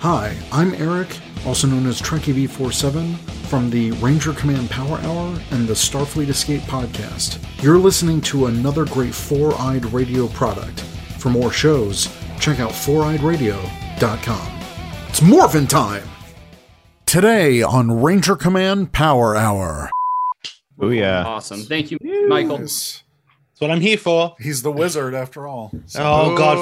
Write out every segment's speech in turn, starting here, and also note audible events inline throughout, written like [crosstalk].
Hi, I'm Eric, also known as Trekkie V47, from the Ranger Command Power Hour and the Starfleet Escape podcast. You're listening to another great Four Eyed Radio product. For more shows, check out foureyedradio.com. It's morphin' time! Today on Ranger Command Power Hour. Oh yeah. Awesome. Thank you, Michael. Yes. That's what I'm here for. He's the wizard after all. So- Oh God,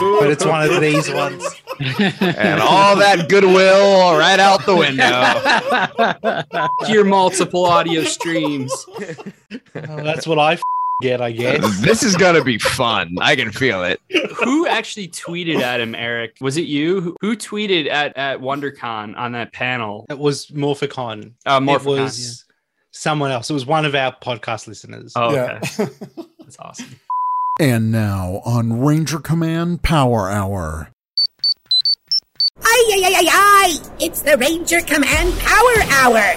[laughs] but it's one of these ones. And all that goodwill right out the window. [laughs] Hear multiple audio streams. Oh, that's what I f- get, I guess. this is gonna be fun. I can feel it. Who actually tweeted at him, Eric? Was it you? Who- Who tweeted at, at WonderCon on that panel? It was Morphicon. Uh, It Morphicon, was someone else. It was one of our podcast listeners. Oh, Yeah. okay. [laughs] That's awesome. and now on Ranger Command Power Hour. Ay, ay, ay, ay, ay! It's the Ranger Command Power Hour!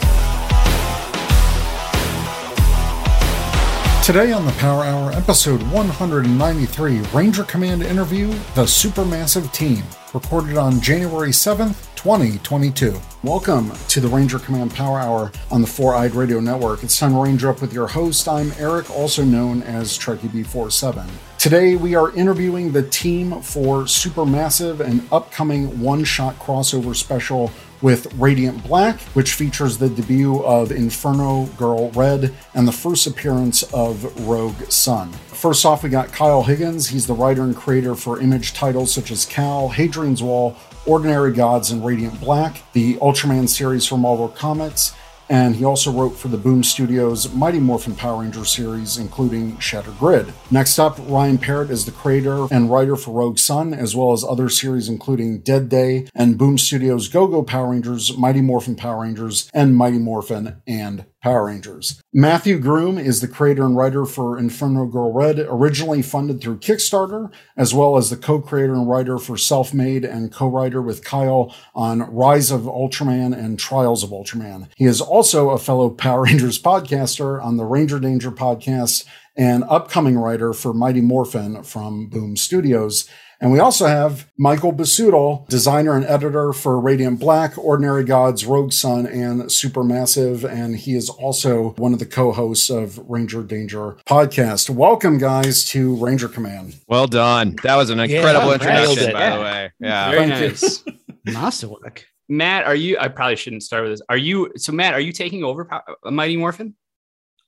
Today on the Power Hour, episode 193, Ranger Command interview, The Supermassive Team, recorded on January 7th, 2022. Welcome to the Ranger Command Power Hour on the Four Eyed Radio Network. It's time to Ranger up with your host. I'm Eric, also known as Trekkie B47. Today we are interviewing the team for Supermassive, an upcoming one shot crossover special with Radiant Black, which features the debut of Inferno Girl Red and the first appearance of Rogue Sun. First off, we got Kyle Higgins. He's the writer and creator for image titles such as Cal, Hadrian's Wall, Ordinary Gods, and Radiant Black, the Ultraman series from Marvel Comics, and he also wrote for the Boom Studios Mighty Morphin Power Ranger series, including Shattered Grid. Next up, Ryan Parrott is the creator and writer for Rogue Sun, as well as other series including Dead Day and Boom Studios Go Go Power Rangers, Mighty Morphin Power Rangers, and Mighty Morphin and Power Rangers. Matthew Groom is the creator and writer for Inferno Girl Red, originally funded through Kickstarter, as well as the co-creator and writer for Self Made and co-writer with Kyle on Rise of Ultraman and Trials of Ultraman. He is also a fellow Power Rangers podcaster on the Ranger Danger podcast and upcoming writer for Mighty Morphin from Boom Studios. And we also have Michael Busuttil, designer and editor for Radiant Black, Ordinary Gods, Rogue Sun, and Supermassive. And he is also one of the co-hosts of Ranger Danger podcast. Welcome, guys, to Ranger Command. Well done. That was an incredible nailed introduction, by Yeah. the way. Yeah. Very nice. [laughs] Masterwork. Matt, are you? I probably shouldn't start with this. Are you? So, Matt, are you taking over uh, Mighty Morphin?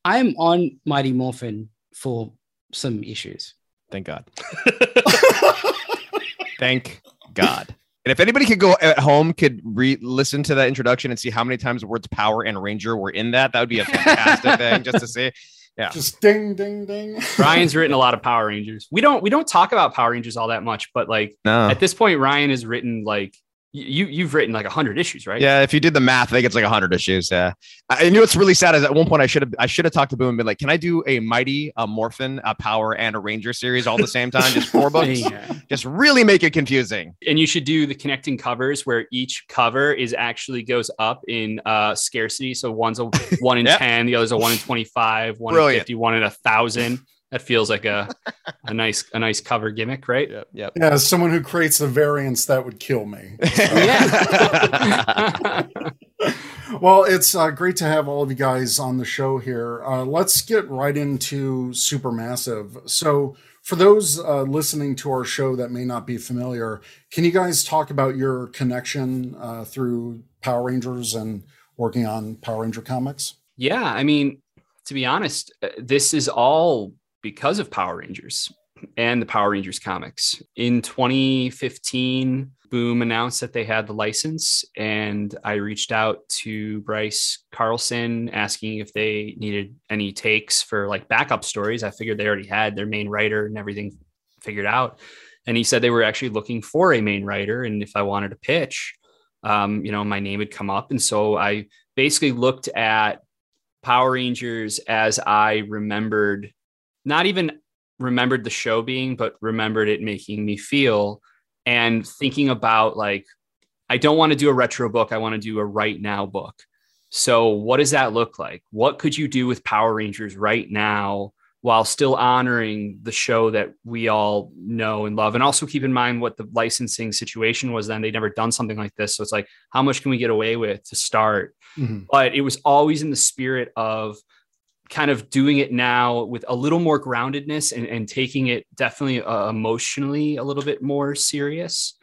I'm on Mighty Morphin for some issues. Thank God. [laughs] [laughs] Thank God. And if anybody could go at home, could re listen to that introduction and see how many times the words power and ranger were in that, that would be a fantastic [laughs] thing just to see. Yeah. Just ding, ding, ding. [laughs] Ryan's written a lot of Power Rangers. We don't we don't talk about Power Rangers all that much, but like No. at this point, Ryan has written like you you've written like a hundred issues, right? Yeah, if you did the math, I think it's like a hundred issues. Yeah, I knew what's really sad is at one point I should have I should have talked to Boom and been like, "Can I do a mighty, a Morphin, a Power, and a Ranger series all at the same time? Just four [laughs] books? Yeah. Just really make it confusing." and you should do the connecting covers where each cover is actually goes up in uh scarcity. So one's a [laughs] one in Yep. ten, the other's a one in twenty five, one in Brilliant. fifty, one in a thousand. That feels like a a nice a nice cover gimmick, right? Yep. Yep. Yeah, as someone who creates the variants, that would kill me. Yeah. [laughs] Well, it's uh, great to have all of you guys on the show here. Uh, let's get right into Supermassive. So, for those uh, listening to our show that may not be familiar, can you guys talk about your connection uh, through Power Rangers and working on Power Ranger comics? Yeah, I mean, to be honest, uh, this is all because of Power Rangers and the Power Rangers comics. In 2015, Boom announced that they had the license, and I reached out to Bryce Carlson asking if they needed any takes for like backup stories. I figured they already had their main writer and everything figured out. And he said they were actually looking for a main writer, and if I wanted to pitch, um, you know, my name had come up. And so I basically looked at Power Rangers as I remembered, not even remembered the show being, but remembered it making me feel and thinking about like, I don't want to do a retro book. I want to do a right now book. So, what does that look like? What could you do with Power Rangers right now while still honoring the show that we all know and love. And also keep in mind what the licensing situation was then. They'd never done something like this. So it's like, how much can we get away with to start? Mhm. But it was always in the spirit of kind of doing it now with a little more groundedness and, and taking it definitely uh, emotionally a little bit more serious.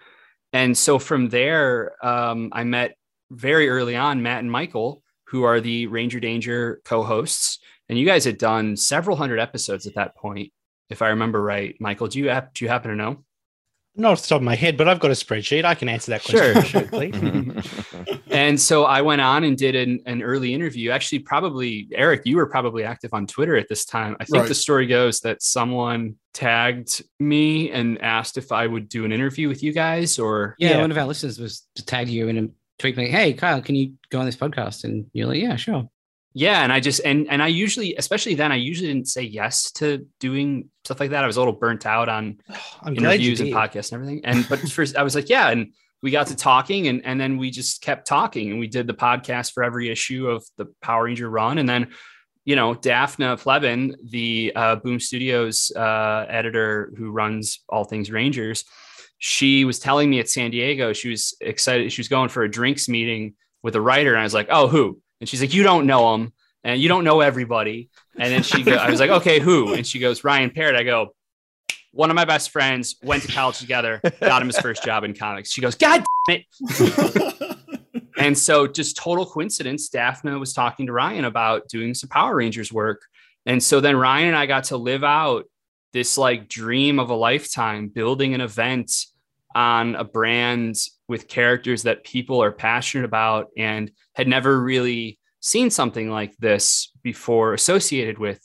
And so from there, um, I met very early on Matt and Michael, who are the Ranger Danger co hosts. And you guys had done several hundred episodes at that point, if I remember right. Michael, do you, do you happen to know? Not off the top of my head, but I've got a spreadsheet. I can answer that question Sure. shortly. [laughs] Mm-hmm. [laughs] And so I went on and did an, an early interview. Actually, probably Eric, you were probably active on Twitter at this time. I think Right. the story goes that someone tagged me and asked if I would do an interview with you guys or Yeah, Yeah. one of our listeners was to tag you in a tweet like, "Hey, Kyle, can you go on this podcast?" And you're like, "Yeah, sure." Yeah. And I just and and I usually, especially then, I usually didn't say yes to doing stuff like that. I was a little burnt out on [sighs] I'm interviews and podcasts and everything. And but [laughs] first I was like, yeah. And we got to talking and, and then we just kept talking and we did the podcast for every issue of the Power Ranger run. And then, you know, Dafna Pleban, the uh, Boom Studios uh, editor who runs all things Rangers, she was telling me at San Diego, she was excited. She was going for a drinks meeting with a writer. And I was like, oh, who? And she's like, you don't know him and you don't know everybody. And then she, go, I was like, okay, who? And she goes, Ryan Parrott. I go, one of my best friends went to college together, got him his first job in comics. She goes, God damn it. [laughs] and so, just total coincidence, Dafna was talking to Ryan about doing some Power Rangers work. And so then Ryan and I got to live out this like dream of a lifetime, building an event on a brand with characters that people are passionate about and had never really seen something like this before associated with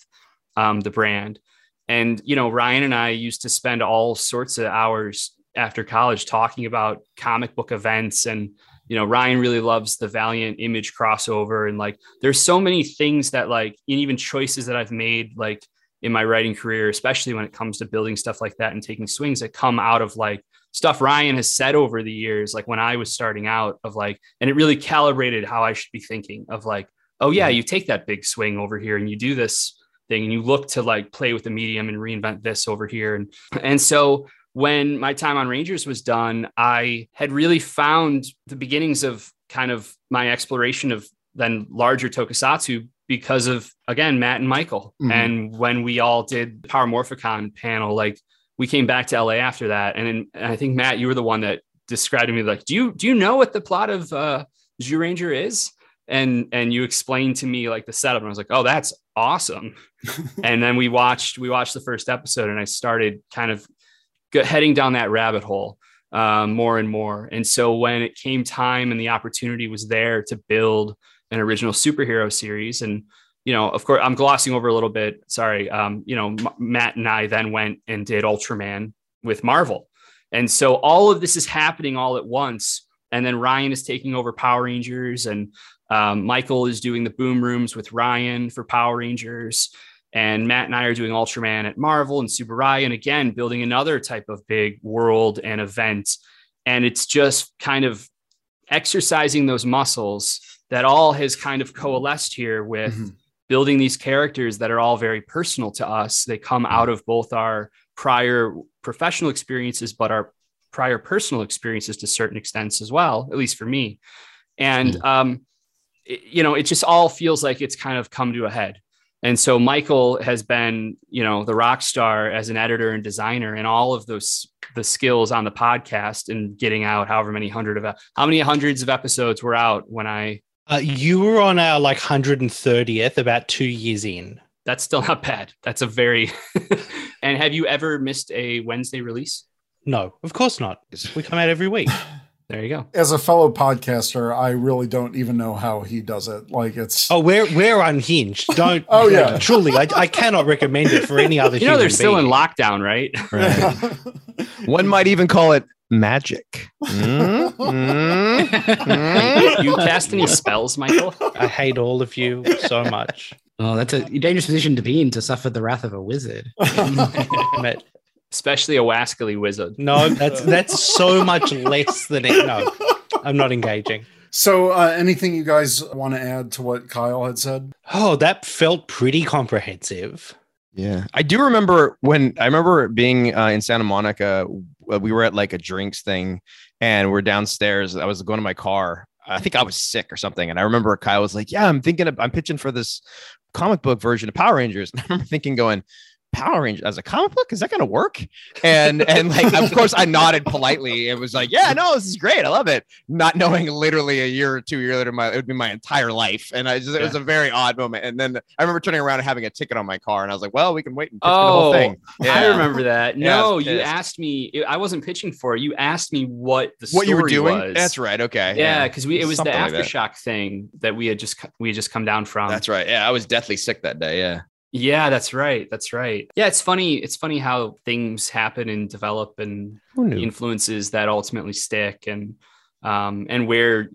um, the brand. And, you know, Ryan and I used to spend all sorts of hours after college talking about comic book events. And, you know, Ryan really loves the Valiant image crossover. And like, there's so many things that, like, and even choices that I've made, like, in my writing career, especially when it comes to building stuff like that and taking swings that come out of like stuff Ryan has said over the years, like when I was starting out, of like, and it really calibrated how I should be thinking of like, oh, yeah, you take that big swing over here and you do this thing and you look to like play with the medium and reinvent this over here. And, and so when my time on Rangers was done, I had really found the beginnings of kind of my exploration of then larger tokusatsu because of again Matt and Michael. Mhm. And when we all did the Power Morphicon panel, like we came back to LA after that. And, then- and I think Matt, you were the one that described to me like, do you do you know what the plot of uh Zyuranger is? And and you explained to me like the setup, and I was like, oh, that's awesome. [laughs] and then we watched we watched the first episode, and I started kind of heading down that rabbit hole um, more and more. And so when it came time and the opportunity was there to build an original superhero series, and you know, of course, I'm glossing over a little bit. Sorry, um, you know, M- Matt and I then went and did Ultraman with Marvel, and so all of this is happening all at once. And then Ryan is taking over Power Rangers, and um, Michael is doing the boom rooms with Ryan for Power Rangers. And Matt and I are doing Ultraman at Marvel and Super Ryan again, building another type of big world and event. And it's just kind of exercising those muscles that all has kind of coalesced here with Mhm. Building these characters that are all very personal to us. They come out of both our prior professional experiences, but our prior personal experiences to certain extents as well, at least for me. And, um, it- you know, it just all feels like it's kind of come to a head. And so Michael has been, you know, the rock star as an editor and designer, and all of those the skills on the podcast and getting out however many hundred of how many hundreds of episodes were out when I. Uh, you were on our like 130th about two years in. That's still not bad. That's a very. [laughs] and have you ever missed a Wednesday release? No, of course not. We come out every week. [laughs] There you go. As a fellow podcaster, I really don't even know how he does it. Like it's Oh, we're we're unhinged. Don't. [laughs] Oh, yeah. [laughs] Truly, I, I cannot recommend it for any other. You know they're human still in being. lockdown, right? [laughs] One might even call it magic. Mm, mm, mm. you cast any spells, Michael? I hate all of you so much. Oh, that's a dangerous position to be in to suffer the wrath of a wizard. But Especially a wascally wizard. no, that's that's so much less than it. No, I'm not engaging. so, uh, anything you guys want to add to what Kyle had said? Oh, that felt pretty comprehensive. Yeah, I do remember when I remember being uh, in Santa Monica. We were at like a drinks thing, and we're downstairs. I was going to my car. I think I was sick or something, and I remember Kyle was like, "Yeah, I'm thinking of, I'm pitching for this comic book version of Power Rangers." [laughs] And I remember thinking, going, Power Rangers as a comic book is that going to work? And and like of course I nodded politely. It was like, yeah, no, this is great. I love it. Not knowing literally a year or two year later, my it would be my entire life. And I just it was a very odd moment. And then I remember turning around and having a ticket on my car, and I was like, well, we can wait and pitch the whole Oh, thing. I remember that. No, was you asked me. I wasn't pitching for it. You asked me what the what you were doing. Was. That's right. Okay. Yeah, because we it was the Something like that. aftershock thing that we had just we had just come down from. That's right. Yeah, I was deathly sick that day. Yeah. Yeah, that's right. That's right. Yeah, it's funny. It's funny how things happen and develop and the influences that ultimately stick and um and where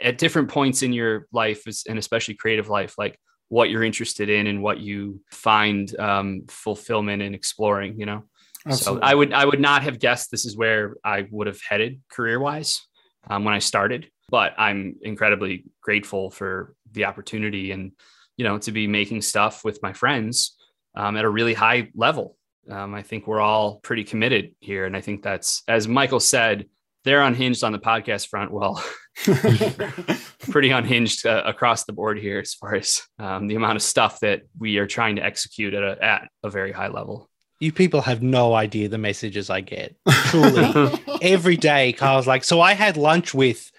at different points in your life is- and especially creative life like what you're interested in and what you find um fulfillment in exploring you know Absolutely. so i would i would not have guessed this is where i would have headed career wise um, when i started but i'm incredibly grateful for the opportunity and you know to be making stuff with my friends um, at a really high level um, I think we're all pretty committed here. And I think that's, as Michael said, they're unhinged on the podcast front. Well, [laughs] pretty unhinged uh, across the board here as far as um, the amount of stuff that we are trying to execute at a, at a very high level. You people have no idea the messages I get. [laughs] Truly. Every day, Carl's like, So I had lunch with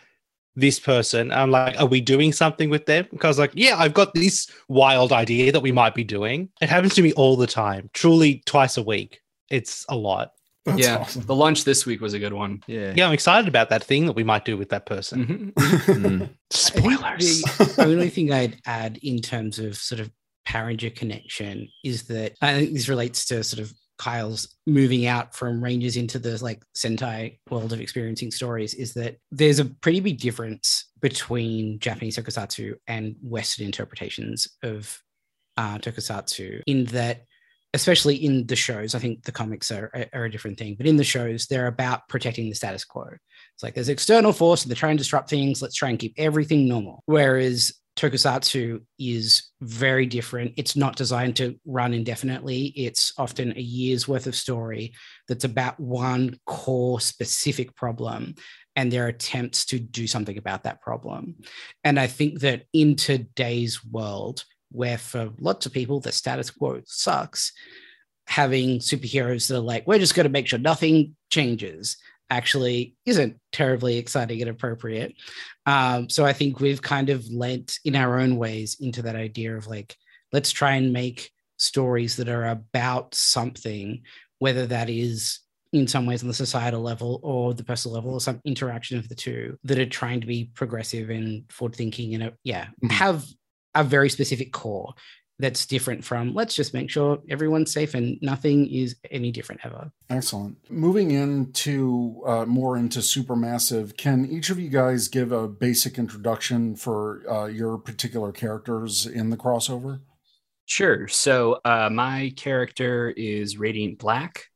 this person. I'm like, Are we doing something with them? Because like, Yeah, I've got this wild idea that we might be doing. It happens to me all the time, truly twice a week. It's a lot. That's yeah. awesome. The lunch this week was a good one. Yeah. Yeah, I'm excited about that thing that we might do with that person. Mhm. [laughs] Spoilers. The only thing I'd add in terms of sort of Power Ranger connection is that I think this relates to sort of Kyle's moving out from Rangers into the like Sentai world of experiencing stories is that there's a pretty big difference between Japanese tokusatsu and Western interpretations of uh, tokusatsu in that especially in the shows, I think the comics are, are a different thing, but in the shows, they're about protecting the status quo. It's like there's external force and they're trying to disrupt things. Let's try and keep everything normal. Whereas tokusatsu is very different. It's not designed to run indefinitely. It's often a year's worth of story that's about one core specific problem and their attempts to do something about that problem. And I think that in today's world, where for lots of people the status quo sucks, having superheroes that are like, we're just going to make sure nothing changes actually isn't terribly exciting and appropriate. Um, so I think we've kind of lent in our own ways into that idea of like, let's try and make stories that are about something, whether that is in some ways on the societal level or the personal level or some interaction of the two that are trying to be progressive and forward thinking and uh, yeah Mhm. have a very specific core that's different from let's just make sure everyone's safe and nothing is any different ever Excellent. Moving into uh, more into Supermassive, can each of you guys give a basic introduction for uh, your particular characters in the crossover? Sure. So uh, my character is Radiant Black,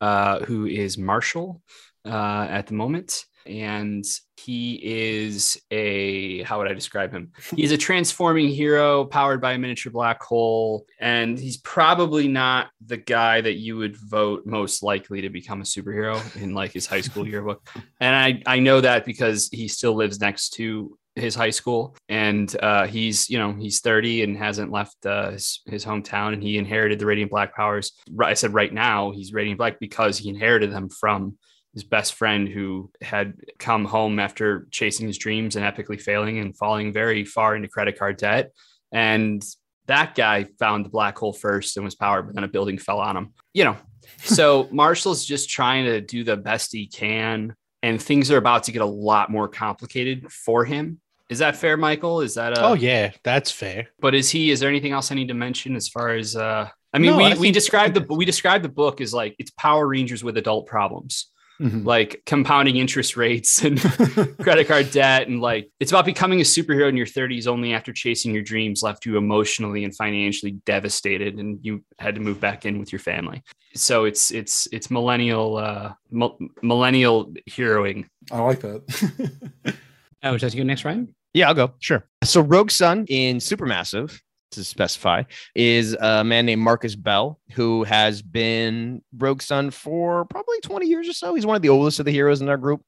uh, who is Marshall uh, at the moment. And he is a, how would I describe him? He's a transforming hero powered by a miniature black hole. And he's probably not the guy that you would vote most likely to become a superhero in like his high school yearbook. [laughs] And I, I know that because he still lives next to his high school and uh, he's you know he's 30 and hasn't left uh, his, his hometown and he inherited the radiant black powers i said right now he's radiant black because he inherited them from his best friend who had come home after chasing his dreams and epically failing and falling very far into credit card debt and that guy found the black hole first and was powered but then a building fell on him you know so [laughs] marshall's just trying to do the best he can and things are about to get a lot more complicated for him. Is that fair, Michael? Is that a, oh, yeah, that's fair. But is he? Is there anything else I need to mention as far as? uh I mean, No, we I we described the we described the book as like it's Power Rangers with adult problems, Mhm. like compounding interest rates and [laughs] credit card debt, and like it's about becoming a superhero in your 30s only after chasing your dreams left you emotionally and financially devastated, and you had to move back in with your family. So it's it's it's millennial uh mil- millennial heroing. I like that. [laughs] oh would you like to go next ryan Yeah, I'll go. Sure. So Rogue Sun in Supermassive to specify, is a man named Marcus Bell, who has been Rogue Sun for probably 20 years or so. He's one of the oldest of the heroes in our group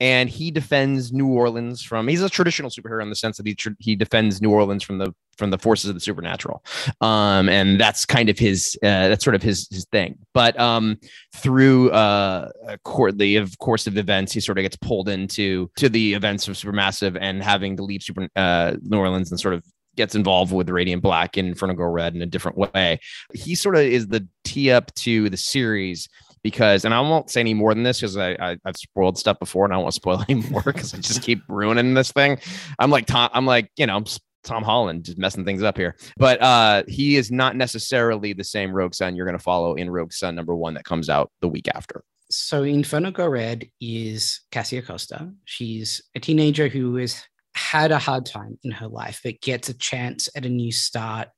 and he defends New Orleans from. He's a traditional superhero in the sense that he tr- he defends New Orleans from the from the forces of the supernatural, um, and that's kind of his uh, that's sort of his his thing. But um, through uh, a court the of course of events, he sort of gets pulled into to the events of Supermassive and having to leave Super uh, New Orleans and sort of gets involved with Radiant Black and Inferno Girl Red in a different way. He sort of is the tee up to the series because, and I won't say any more than this because I, I have spoiled stuff before, and I won't spoil [laughs] any more because I just keep ruining this thing. I'm like Tom. I'm like you know. Tom Holland just messing things up here. But uh, he is not necessarily the same Rogue Sun you're going to follow in Rogue Sun number one that comes out the week after. So Inferno Girl Red is Cassia Costa. She's a teenager who has had a hard time in her life, but gets a chance at a new start,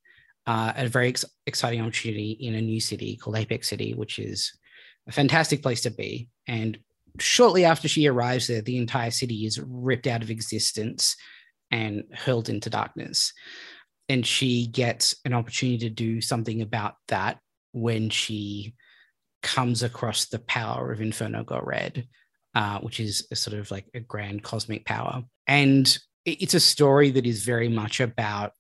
uh, a very ex- exciting opportunity in a new city called Apex City, which is a fantastic place to be. And shortly after she arrives there, the entire city is ripped out of existence and hurled into darkness. And she gets an opportunity to do something about that when she comes across the power of Inferno Girl Red, uh, which is a sort of like a grand cosmic power. And it's a story that is very much about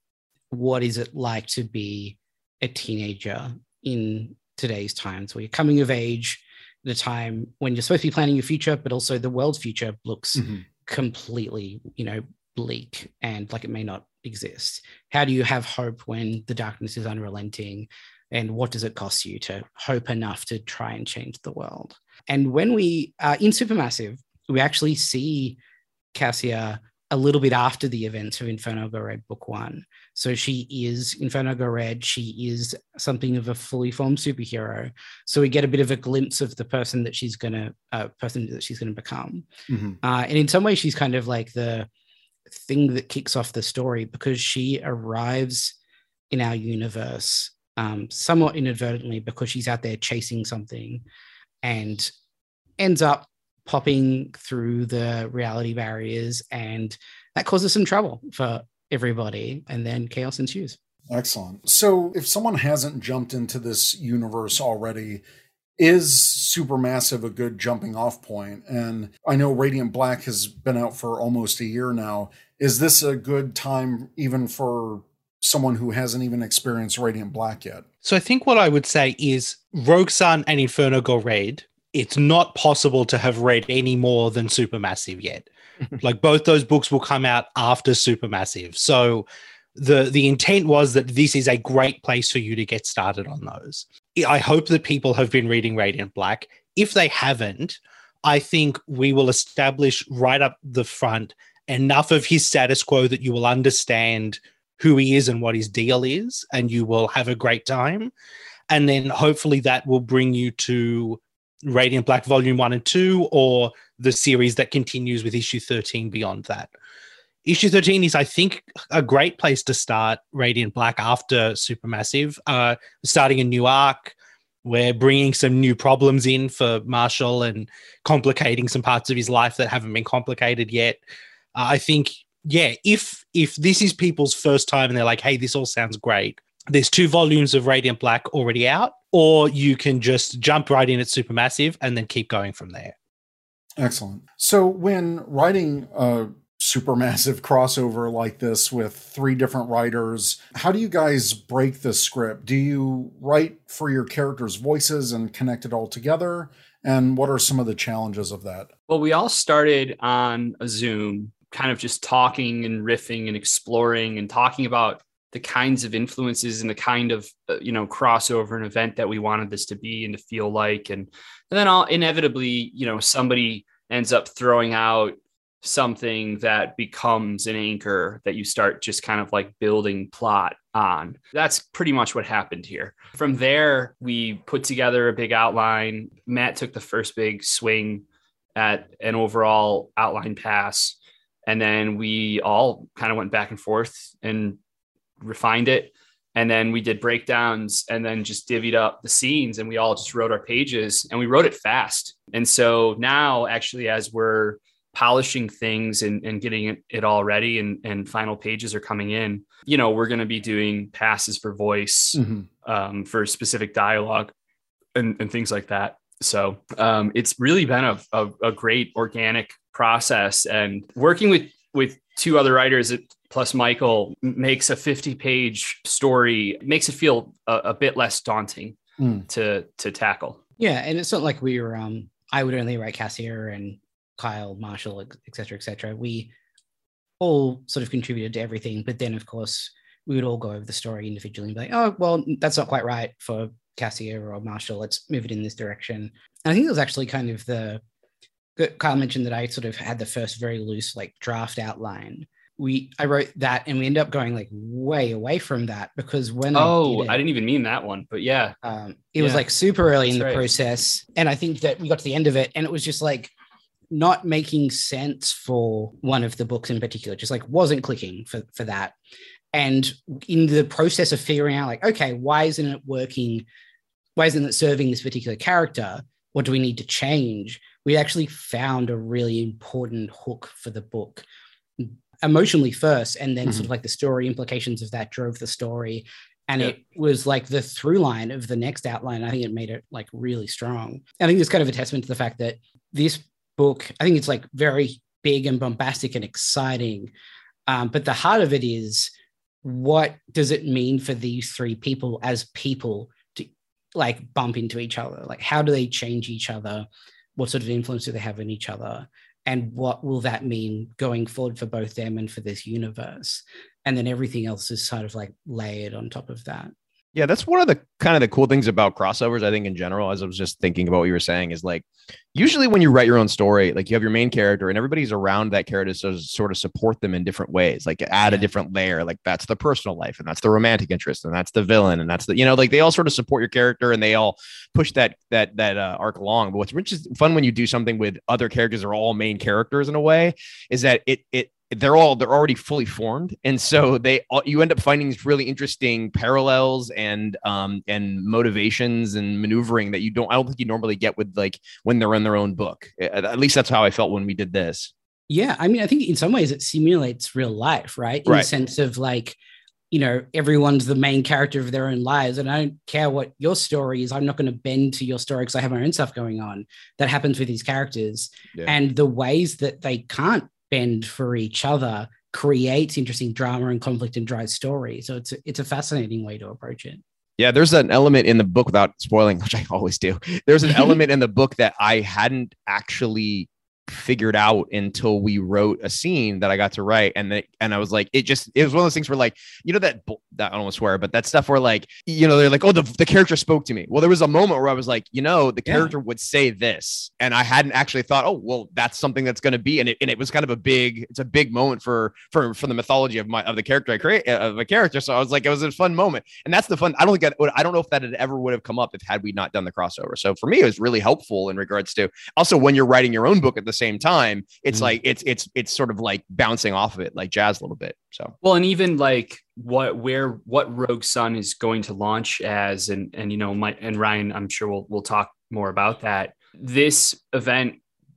what is it like to be a teenager in today's times where you're coming of age at a time when you're supposed to be planning your future, but also the world's future looks mm-hmm. completely, you know, bleak and like it may not exist. How do you have hope when the darkness is unrelenting? And what does it cost you to hope enough to try and change the world? And when we uh, in Supermassive, we actually see Cassia a little bit after the events of Inferno Girl Red Book One. So she is Inferno Girl Red. She is something of a fully formed superhero. So we get a bit of a glimpse of the person that she's gonna, uh, person that she's gonna become. Mm-hmm. Uh, and in some ways, she's kind of like the thing that kicks off the story because she arrives in our universe um, somewhat inadvertently because she's out there chasing something and ends up popping through the reality barriers and that causes some trouble for everybody and then chaos ensues. Excellent. So if someone hasn't jumped into this universe already is supermassive a good jumping off point? And i know radiant black has been out for almost a year now. Is this a good time even for someone who hasn't even experienced radiant black yet? So i think what i would say is rogue sun and Inferno Girl Red it's not possible to have read any more than Supermassive yet. [laughs] like both those books will come out after Supermassive. So the the intent was that this is a great place for you to get started on those. I hope that people have been reading Radiant Black. If they haven't, I think we will establish right up the front enough of his status quo that you will understand who he is and what his deal is, and you will have a great time. And then hopefully that will bring you to Radiant Black Volume 1 and 2, or the series that continues with issue 13 beyond that. Issue 13 is, I think, a great place to start Radiant Black after Supermassive. Uh, starting a new arc, we're bringing some new problems in for Marshall and complicating some parts of his life that haven't been complicated yet. Uh, I think, yeah, if if this is people's first time and they're like, "Hey, this all sounds great," there's two volumes of Radiant Black already out or you can just jump right in at Supermassive and then keep going from there. Excellent. So when writing a supermassive [laughs] crossover like this with three different writers, how do you guys break the script? Do you write for your characters' voices and connect it all together? And what are some of the challenges of that? Well, we all started on a Zoom, kind of just talking and riffing and exploring and talking about the kinds of influences and the kind of uh, you know crossover and event that we wanted this to be and to feel like. And, and then all inevitably you know somebody ends up throwing out something that becomes an anchor that you start just kind of like building plot on. That's pretty much what happened here. From there we put together a big outline. Matt took the first big swing at an overall outline pass. And then we all kind of went back and forth and refined it and then we did breakdowns and then just divvied up the scenes and we all just wrote our pages and we wrote it fast and so now actually as we're polishing things and, and getting it, it all ready and, and final pages are coming in, you know, we're going to be doing passes for voice, Mhm. um, for specific dialogue and, and things like that. So um, it's really been a, a, a great organic process and working with, with two other writers it- plus Michael makes a 50 page story, makes it feel a, a bit less daunting Mm. to, to tackle. Yeah, and it's not like we were. Um, I would only write Cassia and Kyle, Marshall, et et cetera, et cetera. We all sort of contributed to everything, but then of course we would all go over the story individually and be like, "Oh, well, that's not quite right for Cassia or Marshall. Let's move it in this direction." And I think it was actually kind of the Kyle mentioned that I sort of had the first very loose like draft outline. We I wrote that, and we ended up going like way away from that because when Oh, I, did I it, didn't even mean that one, but yeah. um, it was like super early in the right. process, and I think that we got to the end of it, and it was just like not making sense for one of the books in particular. Just like wasn't clicking for for that. And in the process of figuring out, like, okay, why isn't it working? Why isn't it serving this particular character? What do we need to change? We actually found a really important hook for the book emotionally first, and then sort of like the story implications of that drove the story and Yeah. it was like the through line of the next outline. I think it made it like really strong. I think it's kind of a testament to the fact that this book, I think it's like very big and bombastic and exciting. Um, but the heart of it is what does it mean for these three people as people to like bump into each other? Like, how do they change each other? What sort of influence do they have on each other? And what will that mean going forward for both them and for this universe? and then everything else is sort of like layered on top of that. Yeah, that's one of the kind of the cool things about crossovers. I think in general, as I was just thinking about what you were saying, is like usually when you write your own story, like you have your main character and everybody's around that character to sort of support them in different ways, like add a different layer. Like that's the personal life, and that's the romantic interest, and that's the villain, and that's the you know, like they all sort of support your character and they all push that that that uh, arc along. But what's which is fun when you do something with other characters are all main characters in a way is that it it they're all they're already fully formed and so they all, you end up finding these really interesting parallels and um and motivations and maneuvering that you don't i don't think you normally get with like when they're in their own book at, at least that's how i felt when we did this Yeah, I mean, I think in some ways it simulates real life, right? In Right. the sense of like, you know, everyone's the main character of their own lives, and I don't care what your story is. I'm not going to bend to your story because I have my own stuff going on. That happens with these characters, Yeah. and the ways that they can't bend for each other creates interesting drama and conflict and drives story. So it's a, it's a fascinating way to approach it. Yeah, there's an element in the book without spoiling, [laughs] which I always do. There's an [laughs] element in the book that I hadn't actually figured out until we wrote a scene that I got to write, and then and I was like, it just it was one of those things where like you know that that I don't want to swear, but that stuff where like you know they're like, oh the the character spoke to me. Well, there was a moment where I was like, you know, the Yeah. character would say this, and I hadn't actually thought, oh well, that's something that's going to be, and it and it was kind of a big it's a big moment for for for the mythology of my of the character I create uh, of a character. So I was like, it was a fun moment, and that's the fun. I don't think I, I don't know if that had ever would have come up if had we not done the crossover. So for me, it was really helpful in regards to also when you're writing your own book at the same time. It's Mhm. like it's it's it's sort of like bouncing off of it, like jazz a little bit. So Well, and even like what where what Rogue Sun is going to launch as, and and you know, my and Ryan, I'm sure we'll we'll talk more about that. This event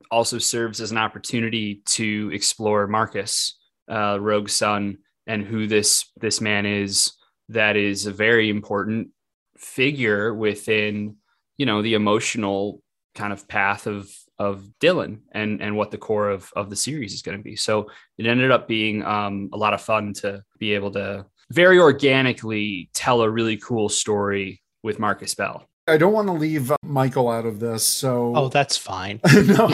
also serves as an opportunity to explore Marcus, uh, Rogue Sun, and who this this man is. That is a very important figure within you know the emotional kind of path of of Dylan and and what the core of of the series is going to be. So it ended up being um, a lot of fun to be able to very organically tell a really cool story with Marcus Bell. I don't want to leave uh, Michael out of this, so Oh, that's fine. [laughs] no.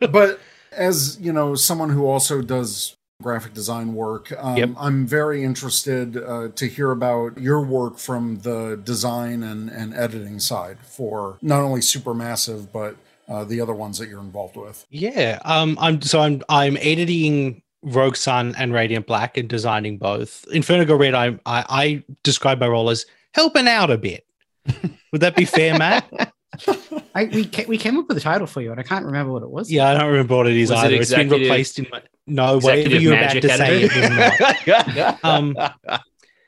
[laughs] but as you know, someone who also does graphic design work, um, Yep. I'm very interested uh, to hear about your work from the design and, and editing side for not only Supermassive but uh, the other ones that you're involved with. Yeah. Um. I'm so I'm I'm editing Rogue Sun and Radiant Black and designing both. Inferno Girl Red. I I, I describe my role as helping out a bit. [laughs] Would that be fair, Matt? I, we ca- we came up with a title for you, and I can't remember what it was. Yeah, I don't remember what it is Was either. it's been replaced in my no way. you're about magic to say. It was not. [laughs] Um,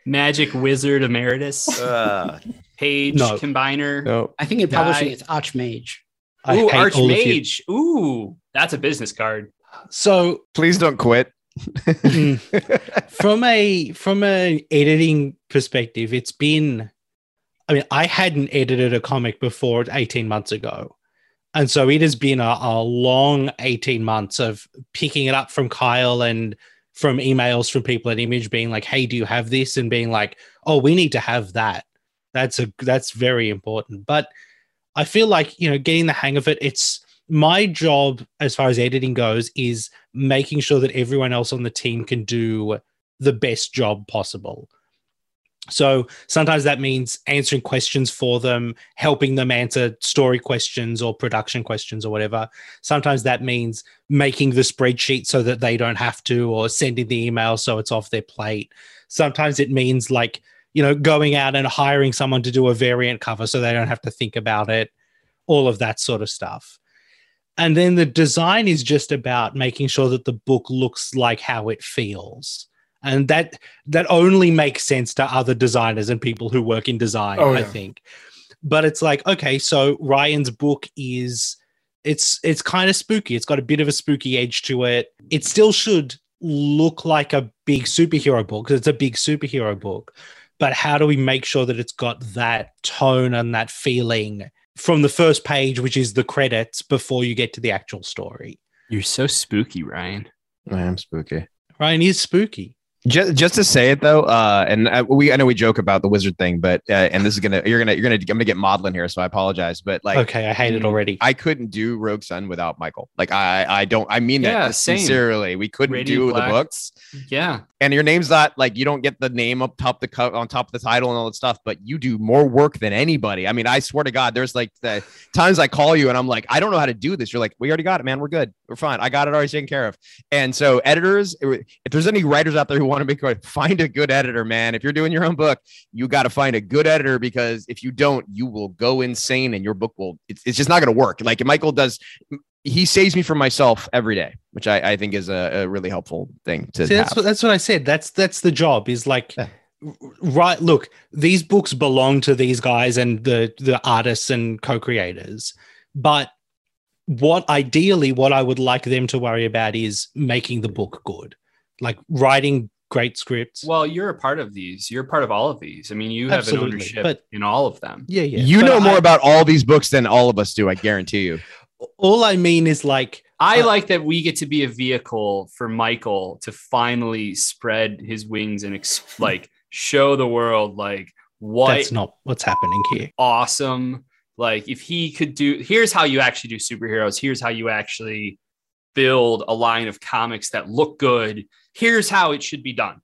Magic Wizard Emeritus, Uh, Page No. Combiner. no. I think in publishing Guy. it's Archmage. I Ooh, hate all. Archmage. Ooh, That's a business card. So Please don't quit. mm, [laughs] from a from an editing perspective, it's been I mean, I hadn't edited a comic before 18 months ago. And so it has been a, a long 18 months of picking it up from Kyle and from emails from people at Image being like, hey, do you have this? And being like, oh, we need to have that. That's a that's very important. But I feel like, you know, getting the hang of it, it's my job as far as editing goes is making sure that everyone else on the team can do the best job possible. So sometimes that means answering questions for them, helping them answer story questions or production questions or whatever. Sometimes that means making the spreadsheet so that they don't have to, or sending the email so it's off their plate. Sometimes it means like, you know, going out and hiring someone to do a variant cover so they don't have to think about it, all of that sort of stuff. And then the design is just about making sure that the book looks like how it feels. And that that only makes sense to other designers and people who work in design Oh, i think. But it's like okay so ryan's book is it's it's kind of spooky. It's got a bit of a spooky edge to it. It still should look like a big superhero book because it's a big superhero book but how do we make sure that it's got that tone and that feeling from the first page which is the credits before you get to the actual story You're so spooky, Ryan. I am spooky. ryan is spooky Just, just to say it though, uh, and uh, we I know we joke about the wizard thing, but uh, and this is gonna you're gonna you're gonna I'm gonna get maudlin here, so I apologize. But like, okay i hate it mm, already I couldn't do Rogue Sun without Michael. Like, I I don't I mean Yeah, that same. sincerely. We couldn't Radiant do Black. the books, Yeah. and your name's not like you don't get the name up top the co- on top of the title and all that stuff, but you do more work than anybody. I mean, I swear to God, there's like the times I call you and I'm like, I don't know how to do this. You're like, we already got it, man. We're good. We're fine. I got it already taken care of. And so, editors, if there's any writers out there who want to make a find a good editor, man. If you're doing your own book, you got to find a good editor because if you don't, you will go insane and your book will. It's, it's just not going to work. Like Michael does. He saves me from myself every day, which I, I think is a, a really helpful thing to See, that's what that's what I said. That's that's the job. Is like, Yeah. right? Look, these books belong to these guys and the the artists and co-creators. But what ideally, what I would like them to worry about is making the book good, like writing great scripts. Well, you're a part of these. You're a part of all of these. I mean, you have Absolutely, an ownership but- in all of them. yeah, yeah. you But know more I- about all these books than all of us do. I guarantee you. All I mean is like, I Uh, like that we get to be a vehicle for Michael to finally spread his wings and ex- like show the world like what that's not what's happening here. awesome. Like if he could do, here's how you actually do superheroes. Here's how you actually build a line of comics that look good. Here's how it should be done.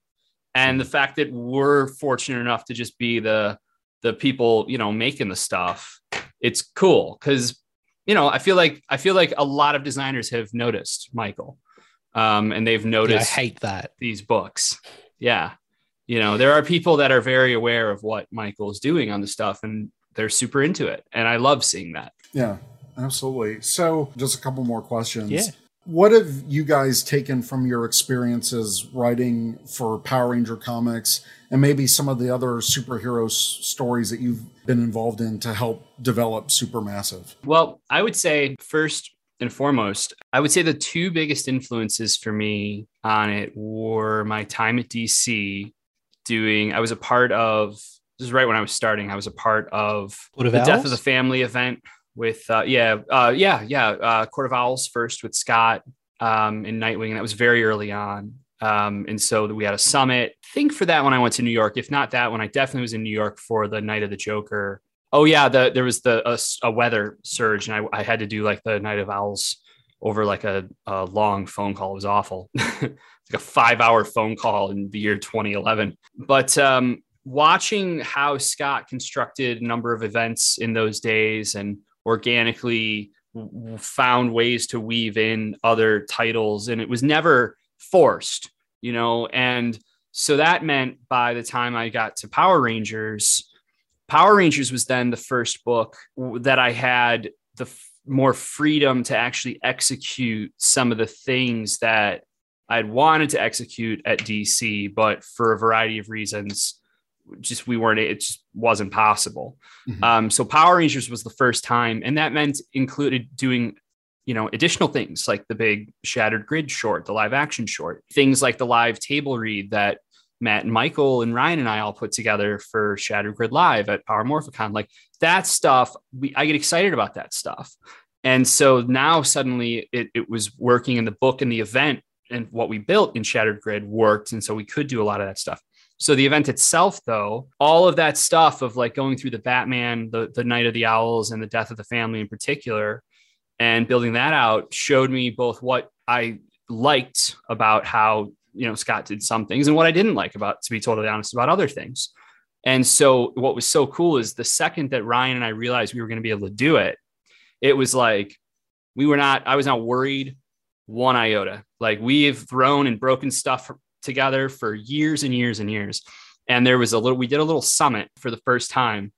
And the fact that we're fortunate enough to just be the the people, you know, making the stuff, it's cool because you know I feel like I feel like a lot of designers have noticed Michael, um, and they've Yeah, I noticed hate that. these books. Yeah. You know, there are people that are very aware of what Michael's doing on the stuff and they're super into it. And I love seeing that. Yeah, absolutely. So, just a couple more questions. Yeah. What have you guys taken from your experiences writing for Power Ranger comics and maybe some of the other superhero s- stories that you've been involved in to help develop Supermassive? Well, I would say first and foremost, I would say the two biggest influences for me on it were my time at DC doing, I was a part of, this is right when I was starting, I was a part of Court of the Death of the Family event with, uh, yeah, uh, yeah, yeah, uh, Court of Owls first with Scott um, in Nightwing. And that was very early on. Um, and so we had a summit. I think for that when I went to New York. If not that one, I definitely was in New York for the Night of the Joker. Oh yeah, the, there was the a weather surge, and I, I had to do like the Night of Owls over like a, a long phone call. It was awful, [laughs] like a five hour phone call in the year 2011. But um, watching how Scott constructed a number of events in those days and organically found ways to weave in other titles, and it was never forced, you know. And so that meant by the time I got to Power Rangers, Power Rangers was then the first book that I had the f- more freedom to actually execute some of the things that I'd wanted to execute at DC, but for a variety of reasons, just we weren't, it just wasn't possible. Mhm. Um, so Power Rangers was the first time, and that meant included doing you know, additional things like the big Shattered Grid short, the live action short, things like the live table read that Matt and Michael and Ryan and I all put together for Shattered Grid Live at Power Morphicon. Like that stuff, we, I get excited about that stuff. And so now suddenly it, it was working in the book and the event and what we built in Shattered Grid worked. And so we could do a lot of that stuff. So the event itself, though, all of that stuff of like going through the Batman, the, the Night of the Owls, and the death of the family in particular, and building that out showed me both what I liked about how you know Scott did some things and what I didn't like about, to be totally honest, about other things. And so what was so cool is the second that Ryan and I realized we were going to be able to do it, it was like we were not. I was not worried one iota. Like we have thrown and broken stuff together for years and years and years. And there was a little. We did a little summit for the first time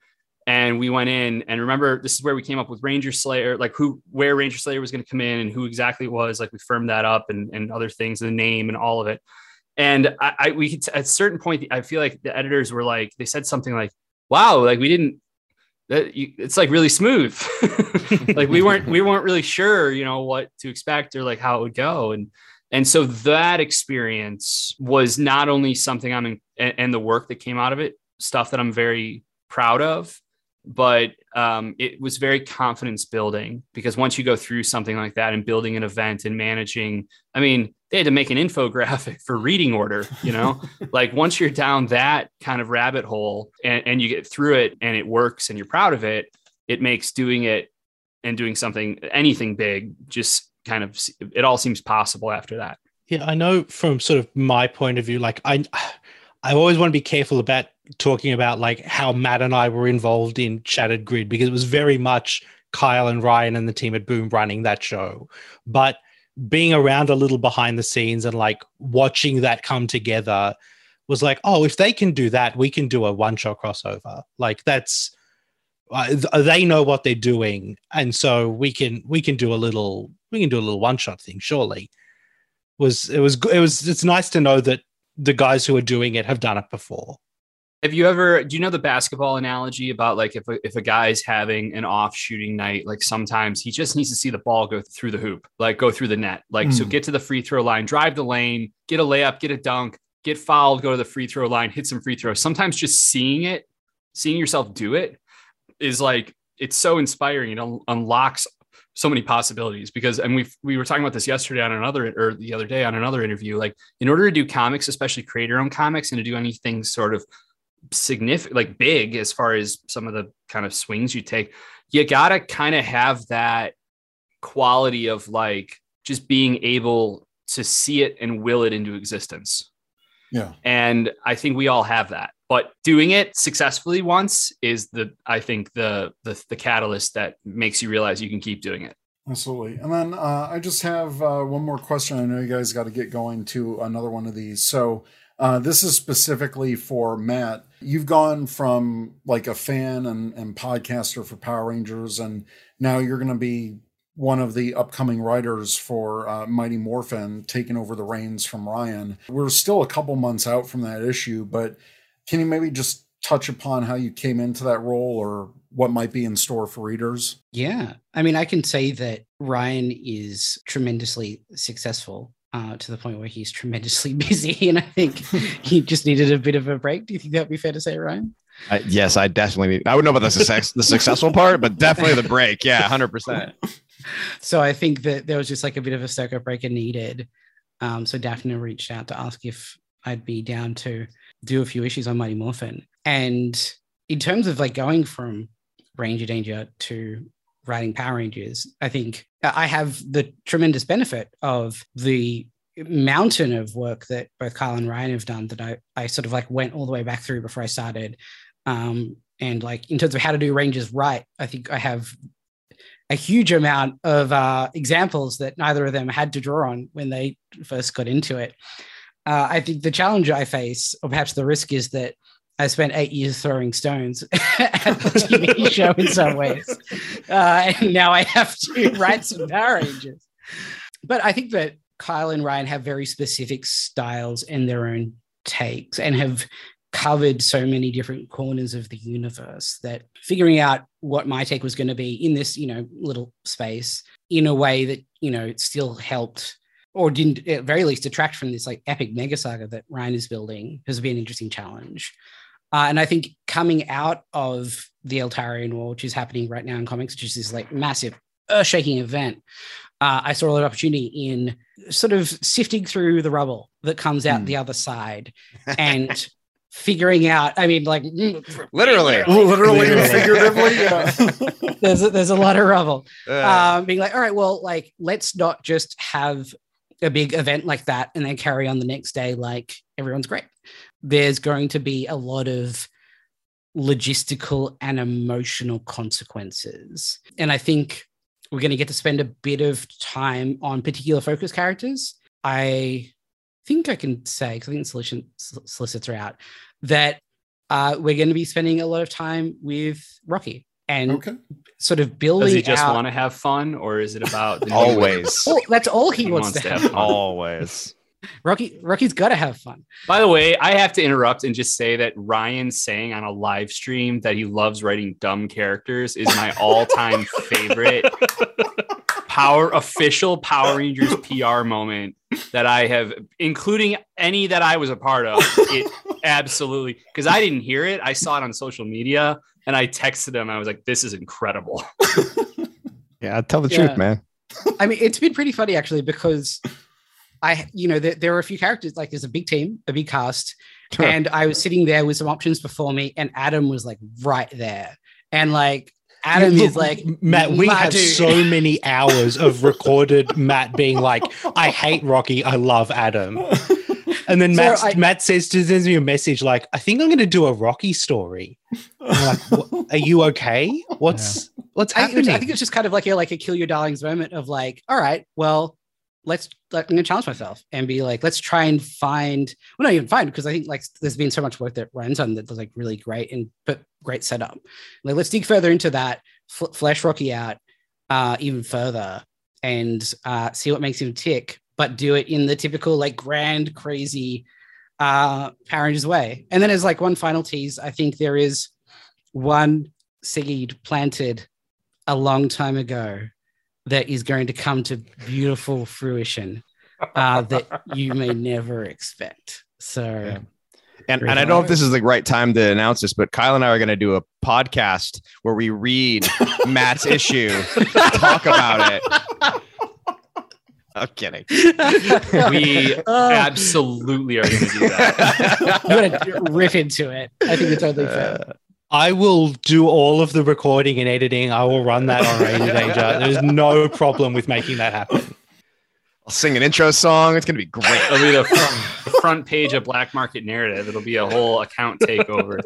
and we went in and remember this is where we came up with ranger slayer like who where ranger slayer was going to come in and who exactly it was like we firmed that up and, and other things the name and all of it and I, I we could at a certain point i feel like the editors were like they said something like wow like we didn't that you, it's like really smooth [laughs] like we weren't we weren't really sure you know what to expect or like how it would go and and so that experience was not only something i'm in and, the work that came out of it stuff that i'm very proud of but um, it was very confidence building because once you go through something like that and building an event and managing, I mean, they had to make an [laughs] infographic for reading order, you know, [laughs] like once you're down that kind of rabbit hole and, and you get through it and it works and you're proud of it, it makes doing it and doing something, anything big, just kind of, it all seems possible after that. Yeah, I know from sort of my point of view, like I, I always want to be careful about talking about like how Matt and I were involved in Shattered Grid because it was very much Kyle and Ryan and the team at Boom running that show. But being around a little behind the scenes and like watching that come together was like, oh, if they can do that, we can do a one shot crossover. Like that's uh, they know what they're doing, and so we can we can do a little we can do a little one shot thing. Surely was it was it was it's nice to know that the guys who are doing it have done it before. Have you ever, do you know the basketball analogy about like if a, if a guy's having an off shooting night, like sometimes he just needs to see the ball go through the hoop, like go through the net. Like, mm. so hmm. get to the free throw line, drive the lane, get a layup, get a dunk, get fouled, go to the free throw line, hit some free throws. Sometimes just seeing it, seeing yourself do it is like, it's so inspiring. It un- unlocks so many possibilities because and we we were talking about this yesterday on another or the other day on another interview like in order to do comics especially create your own comics and to do anything sort of significant, like big as far as some of the kind of swings you take, you got to kind of have that quality of like just being able to see it and will it into existence. Yeah. And I think we all have that. But doing it successfully once is the I think the the, the catalyst that makes you realize you can keep doing it. Absolutely. And then uh, I just have uh, one more question. I know you guys got to get going to another one of these. So uh, this is specifically for Matt. You've gone from like a fan and, and podcaster for Power Rangers, and now you're going to be one of the upcoming writers for uh, Mighty Morphin, taking over the reins from Ryan. We're still a couple months out from that issue, but can you maybe just touch upon how you came into that role or what might be in store for readers? Yeah. I mean, I can say that Ryan is tremendously successful uh, to the point where he's tremendously [laughs] busy. And I think [laughs] he just needed a bit of a break. Do you think that would be fair to say, Ryan? Uh, yes, I definitely. need. I would know about the success, the successful part, but definitely the break. Yeah, hundred percent. [laughs] So I think that there was just like a bit of a circuit breaker needed. Um, so Dafna reached out to ask if I'd be down to do a few issues on Mighty Morphin. And in terms of like going from Ranger Danger to writing Power Rangers, I think I have the tremendous benefit of the mountain of work that both Kyle and Ryan have done that I, I sort of like went all the way back through before I started. Um, and like in terms of how to do Rangers right, I think I have a huge amount of uh, examples that neither of them had to draw on when they first got into it. Uh, I think the challenge I face, or perhaps the risk, is that I spent eight years throwing stones [laughs] at the TV [laughs] show in some ways. Uh, and now I have to [laughs] write some Power Rangers. But I think that Kyle and Ryan have very specific styles and their own takes and have covered so many different corners of the universe that figuring out what my take was going to be in this, you know, little space in a way that you know it still helped or didn't at very least detract from this like epic mega saga that Ryan is building has been an interesting challenge. Uh, and I think coming out of the Eltarian War, which is happening right now in comics, which is this like massive earth-shaking event, uh, I saw a lot of opportunity in sort of sifting through the rubble that comes out Hmm. the other side and [laughs] figuring out. I mean, like mm, Literally. [laughs] Literally Literally. [laughs] figuratively. Yeah. there's a, there's a lot of rubble. Uh, um, being like, all right, well, like let's not just have a big event like that and then carry on the next day like everyone's great. There's going to be a lot of logistical and emotional consequences, and I think we're going to get to spend a bit of time on particular focus characters. I think I can say because I think solution solicits are out that uh, we're going to be spending a lot of time with Rocky and okay. sort of building Does he just out. want to have fun, or is it about the new- always. Oh, that's all he, He wants, wants to to have. have fun. always. [laughs] Rocky, Rocky's got to have fun. By the way, I have to interrupt and just say that Ryan saying on a live stream that he loves writing dumb characters is my all-time [laughs] favorite power official Power Rangers PR moment that I have, including any that I was a part of. It [laughs] absolutely because I didn't hear it. I saw it on social media and I texted him. I was like, "This is incredible." [laughs] Yeah, tell the Yeah. truth, man. I mean, it's been pretty funny actually because I, you know, there, there are a few characters. Like, there's a big team, a big cast, Sure. and I was sitting there with some options before me, and Adam was like right there, and like Adam Look, is like Matt, we "My have dude." so [laughs] many hours of recorded Matt being like, I hate Rocky, I love Adam. [laughs] And then So Matt, I- Matt says to sends me a message like, I think I'm going to do a Rocky story. Like, are you okay? What's what's I, happening? I think it's just kind of like a like a kill your darlings moment of like, all right, well, let's like, I'm gonna challenge myself and be like, let's try and find well, not even find because I think like there's been so much work that Ryan's done that's like really great and but great setup. Like let's dig further into that, f- flesh Rocky out uh, even further and uh, see what makes him tick, but do it in the typical like grand crazy uh Power Rangers way. And then as like one final tease, I think there is one seed planted a long time ago that is going to come to beautiful fruition uh, that you may [laughs] never expect. So, Yeah. And, and I don't know if this is the right time to announce this, but Kyle and I are going to do a podcast where we read [laughs] Matt's issue, talk about it. [laughs] I'm kidding. [laughs] We Oh, absolutely are going to do that. [laughs] I'm gonna rip into it. I think it's totally fair. Uh, I will do all of the recording and editing. I will run that on Radio Danger. There's no problem with making that happen. I'll sing an intro song. It's going to be great. It'll be the front, the front page of Black Market Narrative. It'll be a whole account takeover.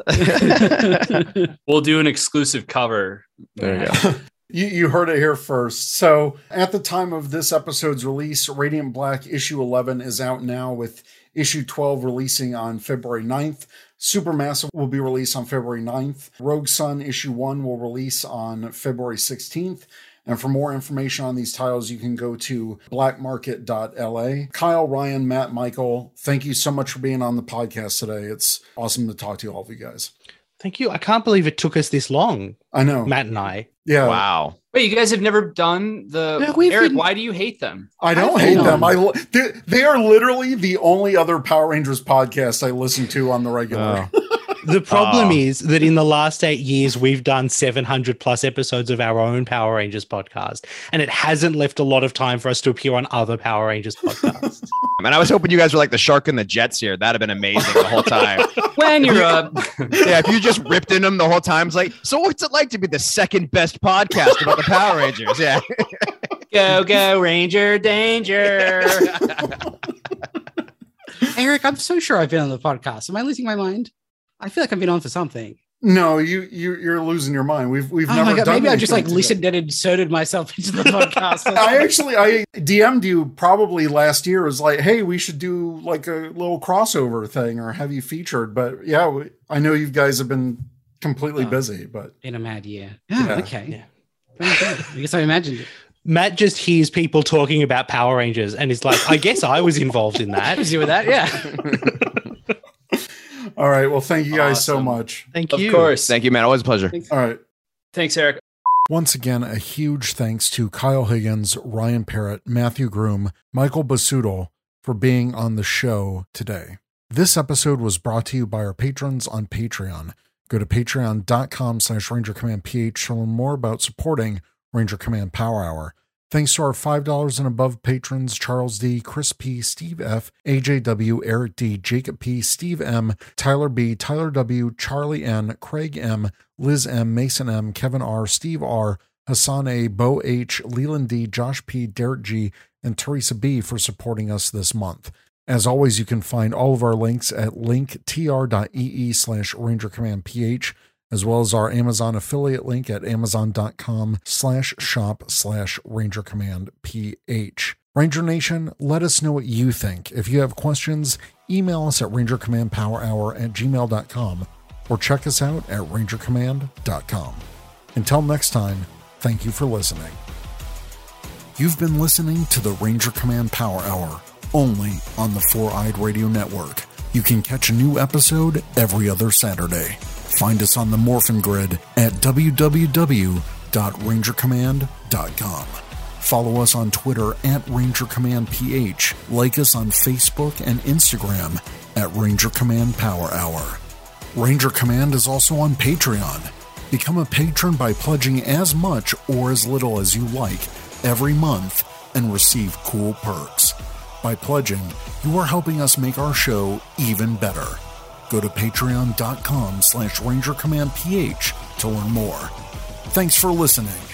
[laughs] We'll do an exclusive cover. There you go. You, you heard it here first. So, at the time of this episode's release, Radiant Black issue 11 is out now, with issue 12 releasing on February 9th. Supermassive will be released on February 9th. Rogue Sun issue 1 will release on February 16th. And for more information on these titles, you can go to blackmarket.la. Kyle, Ryan, Matt, Michael, thank you so much for being on the podcast today. It's awesome to talk to all of you guys. Thank you. I can't believe it took us this long, I know. Matt and I. Yeah. Wow. Wait, you guys have never done the No, Eric? been- Why do you hate them? I don't I hate know. them. I they, they are literally the only other Power Rangers podcast I listen to on the regular. Oh. The problem Oh. is that in the last eight years, we've done 700 plus episodes of our own Power Rangers podcast, and it hasn't left a lot of time for us to appear on other Power Rangers podcasts. [laughs] And I was hoping you guys were like the shark and the jets here. That'd have been amazing the whole time. [laughs] When you're uh, [laughs] yeah, if you just ripped in them the whole time, it's like, so what's it like to be the second best podcast about the Power Rangers? Yeah. go go Ranger Danger. Eric, I'm so sure I've been on the podcast. Am I losing my mind? I feel like I've been on for something. No, you you you're losing your mind. We've we've Oh never my god, done maybe I just like listened and inserted myself [laughs] into the podcast. [laughs] I actually I DM'd you probably last year. Was like, hey, we should do like a little crossover thing or have you featured. But yeah, we, I know you guys have been completely Oh. busy. But in a mad year. Yeah, Yeah. okay. Yeah. I guess I imagined it. Matt just hears people talking about Power Rangers and is like, I guess I was involved in I that. [laughs] was doing that, yeah. All right, well, thank you guys so much. Thank you. of course. Thank you, man. Always a pleasure. Thanks. All right. Thanks, Eric. Once again, a huge thanks to Kyle Higgins, Ryan Parrott, Matthew Groom, Michael Busuttil for being on the show today. This episode was brought to you by our patrons on Patreon. Go to patreon.com slash Ranger Command PH to learn more about supporting Ranger Command Power Hour. Thanks to our $5 and above patrons Charles D., Chris P., Steve F., AJW, Eric D., Jacob P., Steve M., Tyler B., Tyler W., Charlie N., Craig M., Liz M., Mason M., Kevin R., Steve R., Hassan A., Bo H., Leland D., Josh P., Derek G., and Teresa B. for supporting us this month. As always, you can find all of our links at linktr.ee slash Ranger Command PH as well as our Amazon affiliate link at amazon.com slash shop slash Ranger Command PH. Ranger Nation, let us know what you think. If you have questions, email us at rangercommandpowerhour at gmail.com or check us out at rangercommand.com. Until next time, thank you for listening. You've been listening to the Ranger Command Power Hour, only on the Four Eyed Radio Network. You can catch a new episode every other Saturday. Find us on the Morphin Grid at www.rangercommand.com. Follow us on Twitter at Ranger Command PH. Like us on Facebook and Instagram at Ranger Command Power Hour. Ranger Command is also on Patreon. Become a patron by pledging as much or as little as you like every month and receive cool perks. By pledging, you are helping us make our show even better. Go to patreon.com slash rangercommandph to learn more. Thanks for listening.